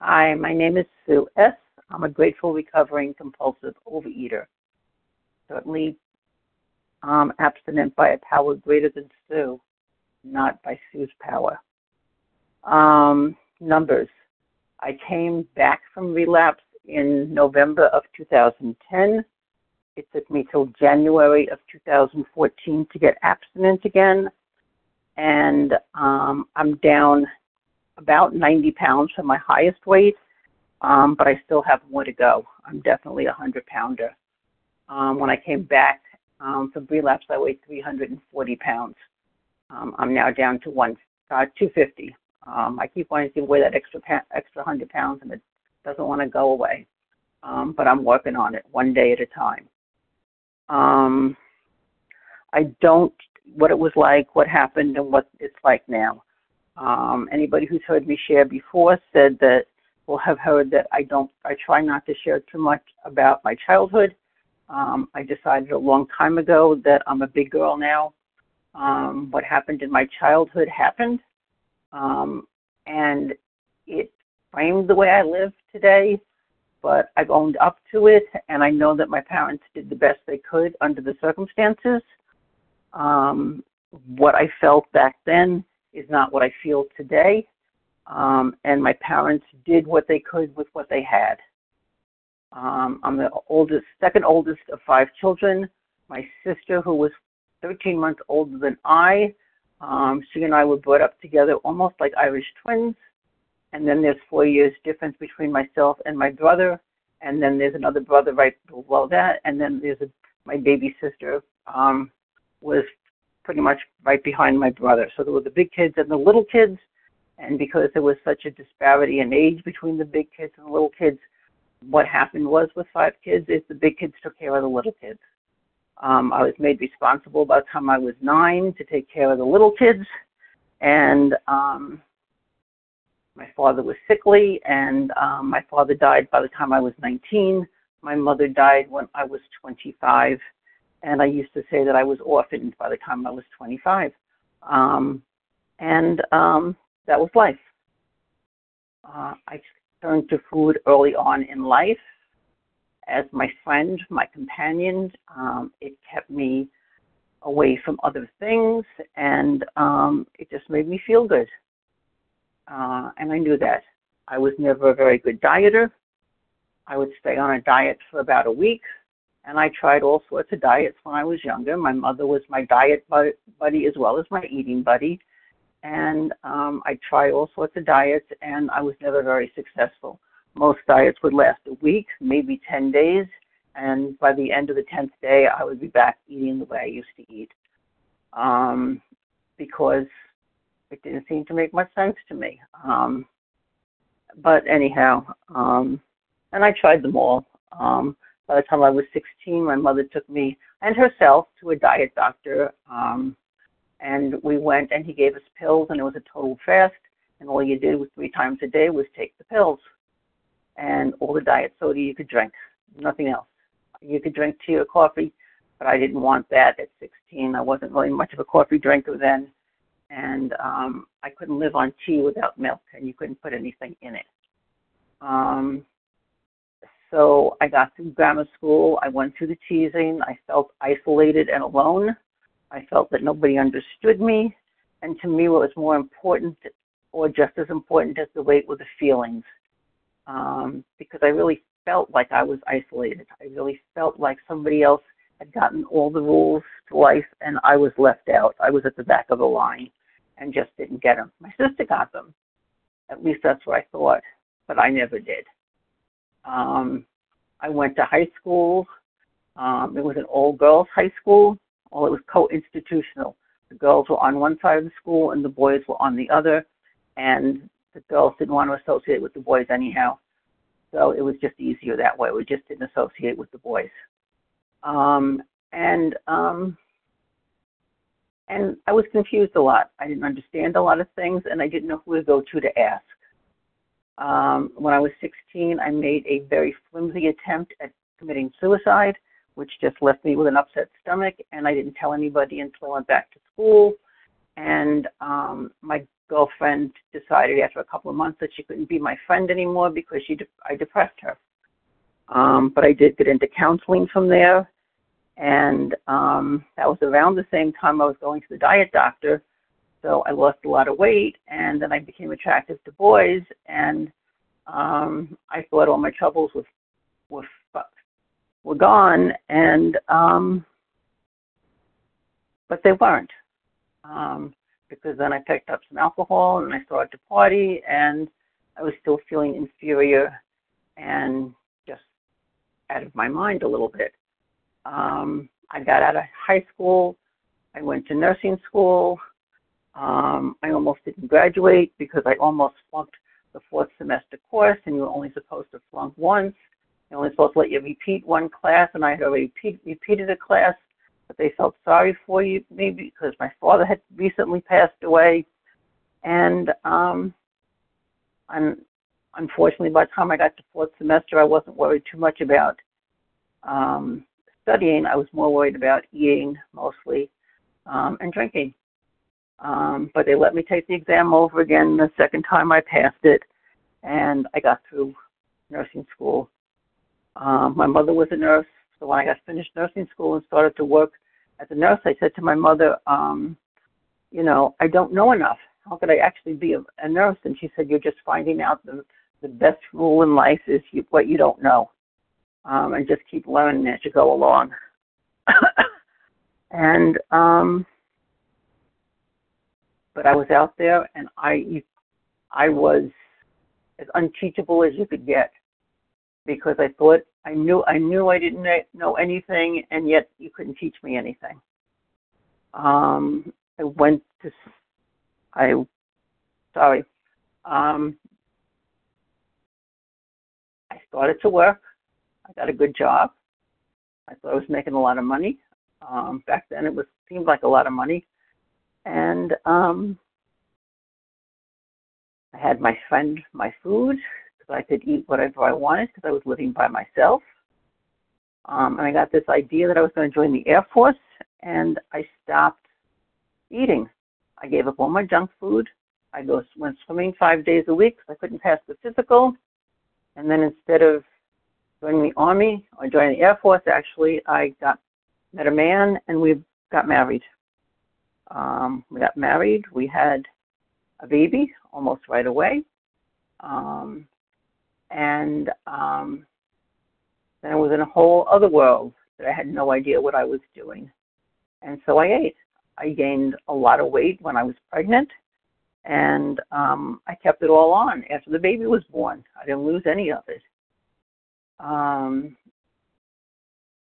Hi, my name is Sue S. I'm a grateful, recovering, compulsive overeater. Certainly um, abstinent by a power greater than Sue, not by Sue's power. Um, numbers. I came back from relapse in November of 2010. It took me till January of 2014 to get abstinent again. And um, I'm down about 90 pounds from my highest weight, um, but I still have more to go. I'm definitely a 100 pounder. Um, when I came back um, from relapse, I weighed 340 pounds. Um, I'm now down to one, uh, 250. Um, I keep wanting to weigh that extra pa- extra 100 pounds, and it doesn't want to go away. Um, but I'm working on it one day at a time. Um, I don't what it was like, what happened, and what it's like now. Um, anybody who's heard me share before said that will have heard that I don't. I try not to share too much about my childhood. Um, I decided a long time ago that I'm a big girl now. Um, what happened in my childhood happened, um, and it framed the way I live today. But I've owned up to it, and I know that my parents did the best they could under the circumstances. Um, what I felt back then is not what I feel today. Um, and my parents did what they could with what they had. Um, I'm the oldest, second oldest of five children. My sister, who was 13 months older than I, um, she and I were brought up together almost like Irish twins. And then there's four years difference between myself and my brother. And then there's another brother right below that. And then there's a, my baby sister um, was pretty much right behind my brother. So there were the big kids and the little kids. And because there was such a disparity in age between the big kids and the little kids, what happened was with five kids is the big kids took care of the little kids. Um, I was made responsible by the time I was nine to take care of the little kids. And um, my father was sickly, and um, my father died by the time I was 19. My mother died when I was 25 and I used to say that I was orphaned by the time I was 25. Um, and um, that was life. Uh, I turned to food early on in life as my friend, my companion. Um, it kept me away from other things, and um, it just made me feel good. Uh, and I knew that. I was never a very good dieter. I would stay on a diet for about a week and I tried all sorts of diets when I was younger. My mother was my diet buddy as well as my eating buddy, and um, I tried all sorts of diets, and I was never very successful. Most diets would last a week, maybe 10 days, and by the end of the 10th day, I would be back eating the way I used to eat um, because it didn't seem to make much sense to me. Um, but anyhow, um, and I tried them all. Um, by the time I was 16, my mother took me and herself to a diet doctor. Um, and we went and he gave us pills and it was a total fast. And all you did was three times a day was take the pills and all the diet soda you could drink, nothing else. You could drink tea or coffee, but I didn't want that at 16. I wasn't really much of a coffee drinker then. And um, I couldn't live on tea without milk, and you couldn't put anything in it. Um, so I got through grammar school. I went through the teasing. I felt isolated and alone. I felt that nobody understood me. And to me, what was more important, or just as important as the weight, were the feelings. Um, because I really felt like I was isolated. I really felt like somebody else had gotten all the rules to life and I was left out. I was at the back of the line and just didn't get them. My sister got them. At least that's what I thought, but I never did. Um, I went to high school. Um, it was an all girls high school. Well, it was co-institutional. The girls were on one side of the school and the boys were on the other, and the girls didn't want to associate with the boys anyhow. So it was just easier that way. We just didn't associate with the boys. Um, and um, and I was confused a lot. I didn't understand a lot of things, and I didn't know who to go to to ask. Um, when I was 16, I made a very flimsy attempt at committing suicide, which just left me with an upset stomach, and I didn't tell anybody until I went back to school. And um, my girlfriend decided after a couple of months that she couldn't be my friend anymore because she de- I depressed her. Um, but I did get into counseling from there, and um, that was around the same time I was going to the diet doctor. So I lost a lot of weight, and then I became attractive to boys, and um, I thought all my troubles were were were gone, and um, but they weren't. Um, because then I picked up some alcohol and I started to party and I was still feeling inferior and just out of my mind a little bit. Um, I got out of high school. I went to nursing school. Um, I almost didn't graduate because I almost flunked the fourth semester course, and you were only supposed to flunk once. You're only supposed to let you repeat one class, and I had already repeat, repeated a class but they felt sorry for you, maybe because my father had recently passed away, and um, I'm unfortunately by the time I got to fourth semester, I wasn't worried too much about um, studying. I was more worried about eating mostly um, and drinking. Um, but they let me take the exam over again the second time I passed it, and I got through nursing school. Um, my mother was a nurse, so when I got finished nursing school and started to work as a nurse, I said to my mother, um, you know, I don't know enough. How could I actually be a, a nurse? And she said, you're just finding out the the best rule in life is you, what you don't know, um, and just keep learning as you go along. and um, but I was out there, and I I was as unteachable as you could get because I thought I knew I knew I didn't know anything, and yet you couldn't teach me anything. Um, I went to I sorry. Um, I started to work. I got a good job. I thought I was making a lot of money. Um, back then, it was seemed like a lot of money, and um, I had my friend my food so I could eat whatever I wanted because I was living by myself. Um, and I got this idea that I was going to join the Air Force, and I stopped eating. I gave up all my junk food. I go went swimming five days a week because I couldn't pass the physical. And then instead of joining the army or joining the Air Force, actually, I got met a man and we got married. Um, we got married. We had a baby almost right away. Um, and um, then I was in a whole other world that I had no idea what I was doing. And so I ate. I gained a lot of weight when I was pregnant, and um, I kept it all on after the baby was born. I didn't lose any of it. Um,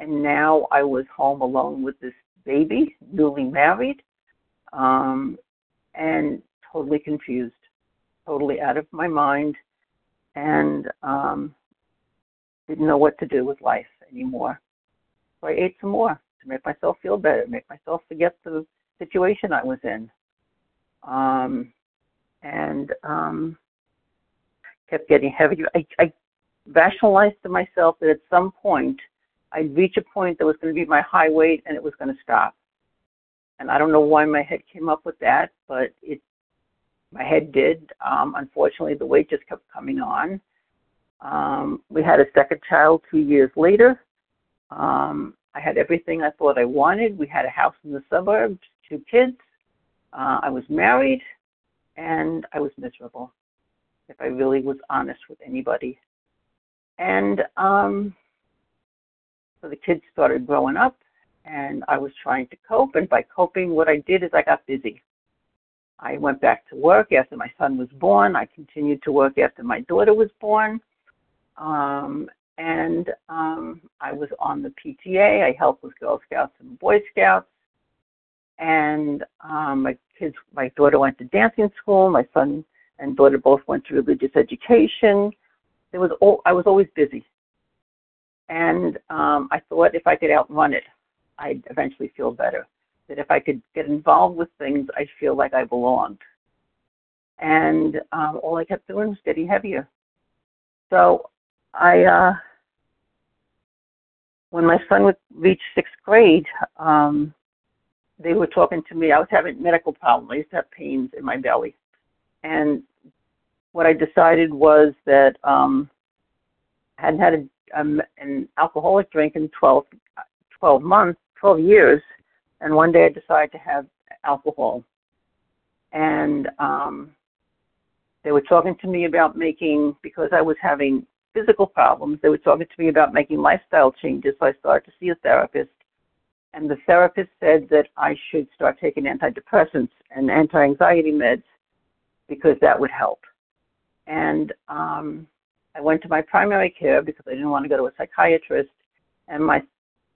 and now I was home alone with this baby, newly married, um, and totally confused, totally out of my mind and um, didn't know what to do with life anymore. So I ate some more to make myself feel better, make myself forget the situation I was in. Um, and um, kept getting heavier. I, I rationalized to myself that at some point I'd reach a point that was going to be my high weight and it was going to stop. And I don't know why my head came up with that, but it my head did. Um, unfortunately, the weight just kept coming on. Um, we had a second child two years later. Um, I had everything I thought I wanted. We had a house in the suburbs, two kids. Uh, I was married, and I was miserable, if I really was honest with anybody. And um, so the kids started growing up, and I was trying to cope. And by coping, what I did is I got busy. I went back to work after my son was born. I continued to work after my daughter was born. Um, and um, I was on the PTA. I helped with Girl Scouts and Boy Scouts. And um, my kids, my daughter went to dancing school. My son and daughter both went to religious education. There was all, I was always busy. And um, I thought if I could outrun it, I'd eventually feel better that if I could get involved with things, I'd feel like I belonged. And um, all I kept doing was getting heavier. So I, uh, when my son reached sixth grade, um, they were talking to me. I was having medical problems. I used to have pains in my belly. And what I decided was that um, I hadn't had a, um, an alcoholic drink in 12, 12 months, 12 years, and one day I decided to have alcohol. And um, they were talking to me about making, because I was having physical problems, they were talking to me about making lifestyle changes. So I started to see a therapist. And the therapist said that I should start taking antidepressants and anti anxiety meds because that would help. And um, I went to my primary care because I didn't want to go to a psychiatrist. And my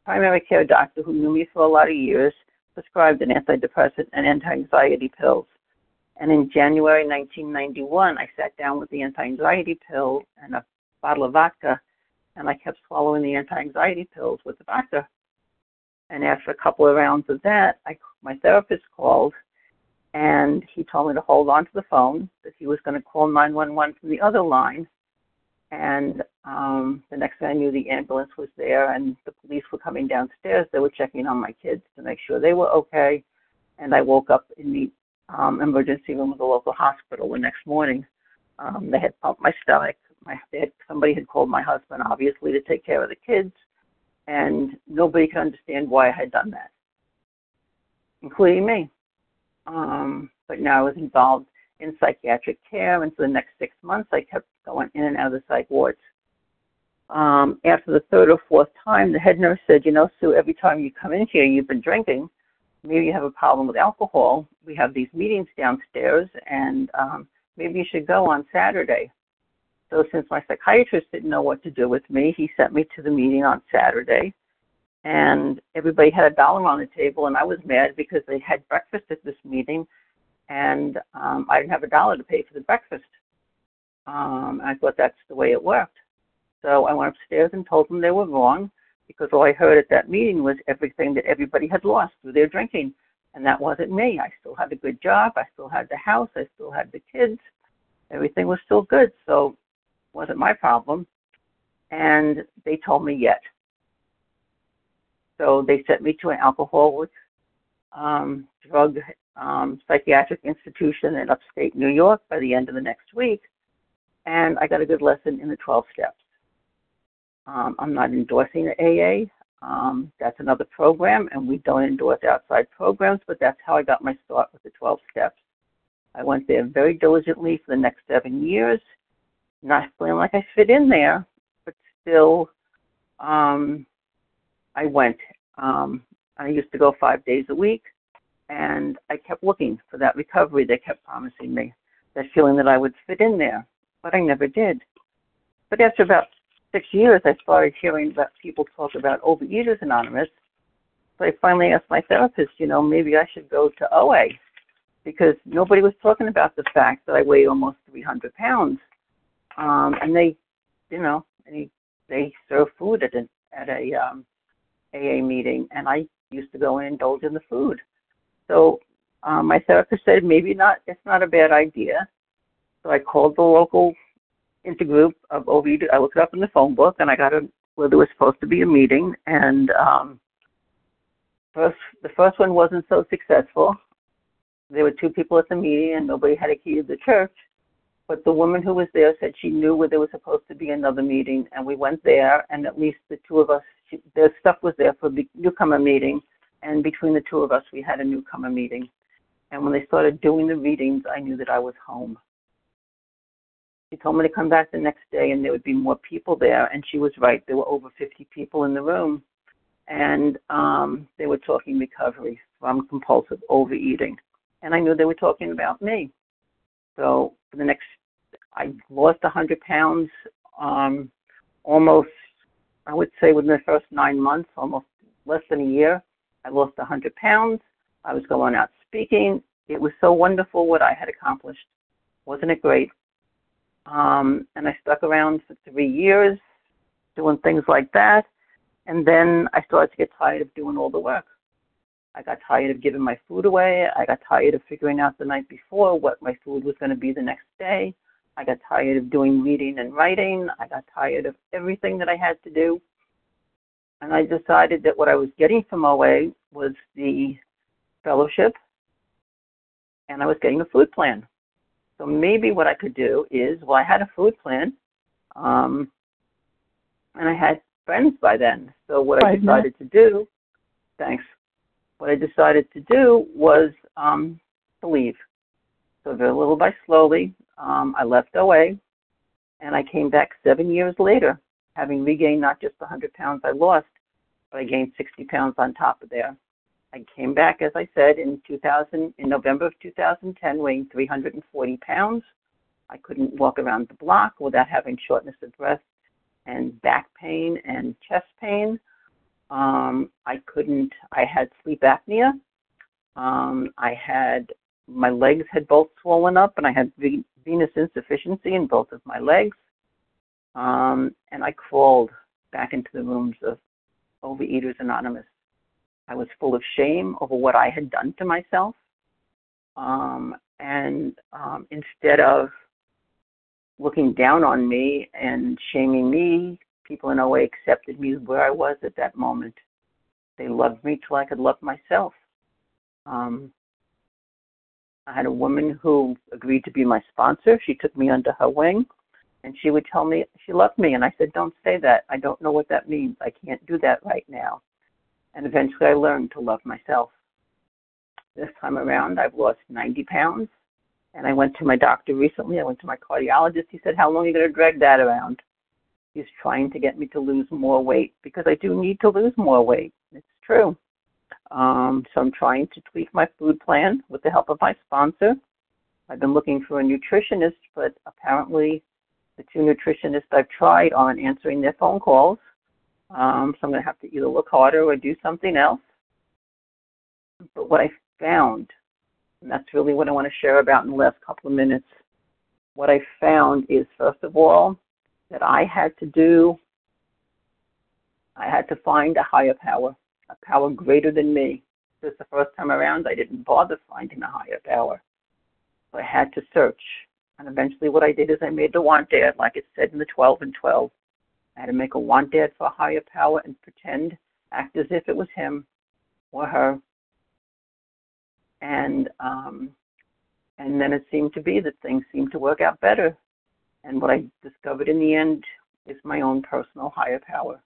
primary care doctor, who knew me for a lot of years, prescribed an antidepressant and anti anxiety pills. And in January 1991, I sat down with the anti anxiety pill and a bottle of vodka, and I kept swallowing the anti anxiety pills with the vodka. And after a couple of rounds of that, I, my therapist called and he told me to hold on to the phone, that he was going to call 911 from the other line. And um, the next thing I knew, the ambulance was there and the police were coming downstairs. They were checking on my kids to make sure they were okay. And I woke up in the um, emergency room of the local hospital the next morning. Um, they had pumped my stomach. My they had, somebody had called my husband, obviously, to take care of the kids, and nobody could understand why I had done that, including me. Um, but now I was involved in psychiatric care, and for the next six months, I kept going in and out of the psych wards. Um, after the third or fourth time, the head nurse said, "You know, Sue, every time you come in here, you've been drinking. Maybe you have a problem with alcohol. We have these meetings downstairs, and um, maybe you should go on Saturday." So, since my psychiatrist didn't know what to do with me, he sent me to the meeting on Saturday and everybody had a dollar on the table, and I was mad because they had breakfast at this meeting, and um, I didn't have a dollar to pay for the breakfast. Um, I thought that's the way it worked. So I went upstairs and told them they were wrong because all I heard at that meeting was everything that everybody had lost through their drinking. And that wasn't me. I still had a good job. I still had the house. I still had the kids. Everything was still good. So it wasn't my problem. And they told me yet. So they sent me to an alcoholic um, drug um, psychiatric institution in upstate New York by the end of the next week. And I got a good lesson in the 12 steps. Um, I'm not endorsing the AA. Um, that's another program, and we don't endorse outside programs, but that's how I got my start with the 12 steps. I went there very diligently for the next seven years, not feeling like I fit in there, but still um, I went. Um, I used to go five days a week, and I kept looking for that recovery they kept promising me, that feeling that I would fit in there, but I never did. But after about six years, I started hearing about people talk about Overeaters Anonymous. So I finally asked my therapist, you know, maybe I should go to OA because nobody was talking about the fact that I weigh almost 300 pounds. Um, and they, you know, they, they serve food at a, at a um, AA meeting, and I used to go and indulge in the food. So um, my therapist said maybe not. It's not a bad idea. So I called the local intergroup of OA. I looked it up in the phone book, and I got a where there was supposed to be a meeting. And um, first, the first one wasn't so successful. There were two people at the meeting, and nobody had a key to the church. But the woman who was there said she knew where there was supposed to be another meeting, and we went there, and at least the two of us the stuff was there for the newcomer meeting, and between the two of us, we had a newcomer meeting. And when they started doing the readings, I knew that I was home. She told me to come back the next day, and there would be more people there, and she was right. There were over 50 people in the room, and um, they were talking recovery from compulsive overeating, and I knew they were talking about me. So for the next, I lost 100 pounds um, almost I would say within the first nine months, almost less than a year, I lost 100 pounds. I was going out speaking. It was so wonderful what I had accomplished. Wasn't it great? Um, and I stuck around for three years doing things like that. And then I started to get tired of doing all the work. I got tired of giving my food away. I got tired of figuring out the night before what my food was going to be the next day. I got tired of doing reading and writing. I got tired of everything that I had to do. And I decided that what I was getting from OA was the fellowship and I was getting a food plan. So maybe what I could do is, well, I had a food plan, um, and I had friends by then. So what I decided to do, thanks. What I decided to do was um, to leave. So very little by slowly, um, I left OA, and I came back seven years later, having regained not just the 100 pounds I lost, but I gained 60 pounds on top of there. I came back, as I said, in 2000, in November of 2010, weighing 340 pounds. I couldn't walk around the block without having shortness of breath and back pain and chest pain. Um, I couldn't. I had sleep apnea. Um, I had my legs had both swollen up, and I had venous insufficiency in both of my legs. Um, and I crawled back into the rooms of Overeaters Anonymous. I was full of shame over what I had done to myself. Um, and um, instead of looking down on me and shaming me, people in OA accepted me where I was at that moment. They loved me till I could love myself. Um, I had a woman who agreed to be my sponsor. She took me under her wing, and she would tell me she loved me. And I said, Don't say that. I don't know what that means. I can't do that right now. And eventually I learned to love myself. This time around, I've lost 90 pounds. And I went to my doctor recently. I went to my cardiologist. He said, How long are you going to drag that around? He's trying to get me to lose more weight because I do need to lose more weight. It's true. Um, so I'm trying to tweak my food plan with the help of my sponsor. I've been looking for a nutritionist, but apparently the two nutritionists I've tried aren't answering their phone calls. Um, so I'm going to have to either look harder or do something else. But what I found, and that's really what I want to share about in the last couple of minutes, what I found is, first of all, that I had to do, I had to find a higher power a power greater than me. This the first time around, I didn't bother finding a higher power. I had to search. And eventually, what I did is I made the want ad, like it said in the 12 and 12. I had to make a want ad for a higher power and pretend, act as if it was him or her. And um, and then it seemed to be that things seemed to work out better. And what I discovered in the end is my own personal higher power.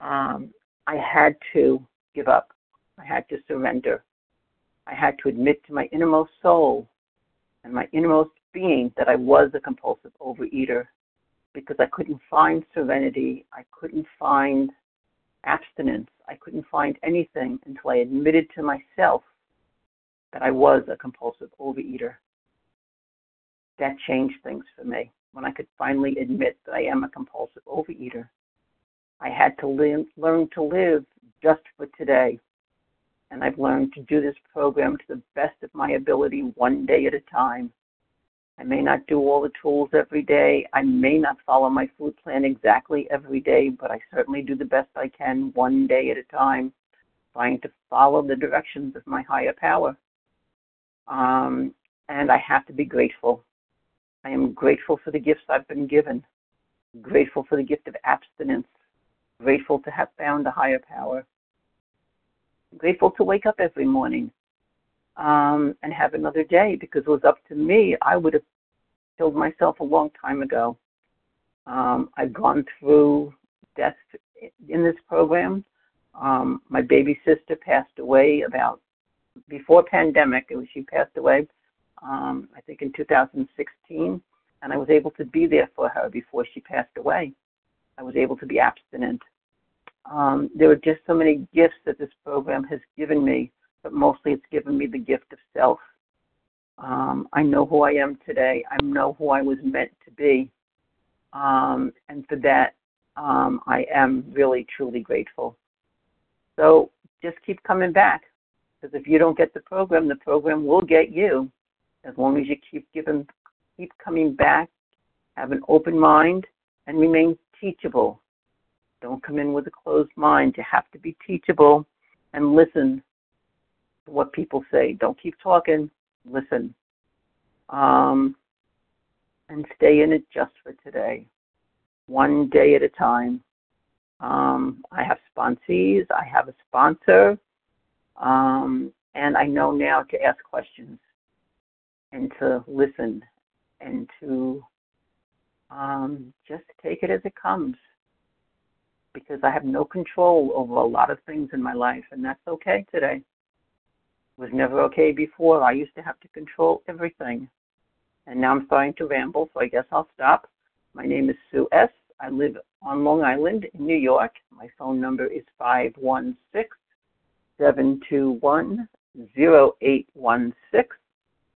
Um, I had to give up. I had to surrender. I had to admit to my innermost soul and my innermost being that I was a compulsive overeater because I couldn't find serenity. I couldn't find abstinence. I couldn't find anything until I admitted to myself that I was a compulsive overeater. That changed things for me when I could finally admit that I am a compulsive overeater. I had to learn, to live just for today. And I've learned to do this program to the best of my ability, one day at a time. I may not do all the tools every day. I may not follow my food plan exactly every day, but I certainly do the best I can one day at a time, trying to follow the directions of my higher power. Um, and I have to be grateful. I am grateful for the gifts I've been given, grateful for the gift of abstinence, grateful to have found a higher power, grateful to wake up every morning um, and have another day because it was up to me. I would have killed myself a long time ago. Um, I've gone through death in this program. Um, my baby sister passed away about before pandemic. It was she passed away, um, I think in 2016, and I was able to be there for her before she passed away. I was able to be abstinent. Um, there are just so many gifts that this program has given me, but mostly it's given me the gift of self. Um, I know who I am today. I know who I was meant to be. Um, and for that, um, I am really, truly grateful. So just keep coming back. Because if you don't get the program, the program will get you. As long as you keep giving, keep coming back, have an open mind, and remain teachable. Don't come in with a closed mind. You have to be teachable and listen what people say. Don't keep talking. Listen. Um, and stay in it just for today, one day at a time. Um, I have sponsees. I have a sponsor. Um, and I know now to ask questions. and to listen and to um, just take it as it comes because I have no control over a lot of things in my life, and that's okay today. Was never okay before. I used to have to control everything. And now I'm starting to ramble, so I guess I'll stop. My name is Sue S. I live on Long Island in New York. My phone number is 516 721 0816.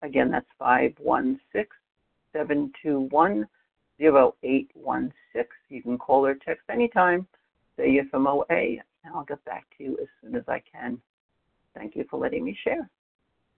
Again, that's 516 721 0816. You can call or text anytime. Say you're from OA, and I'll get back to you as soon as I can. Thank you for letting me share.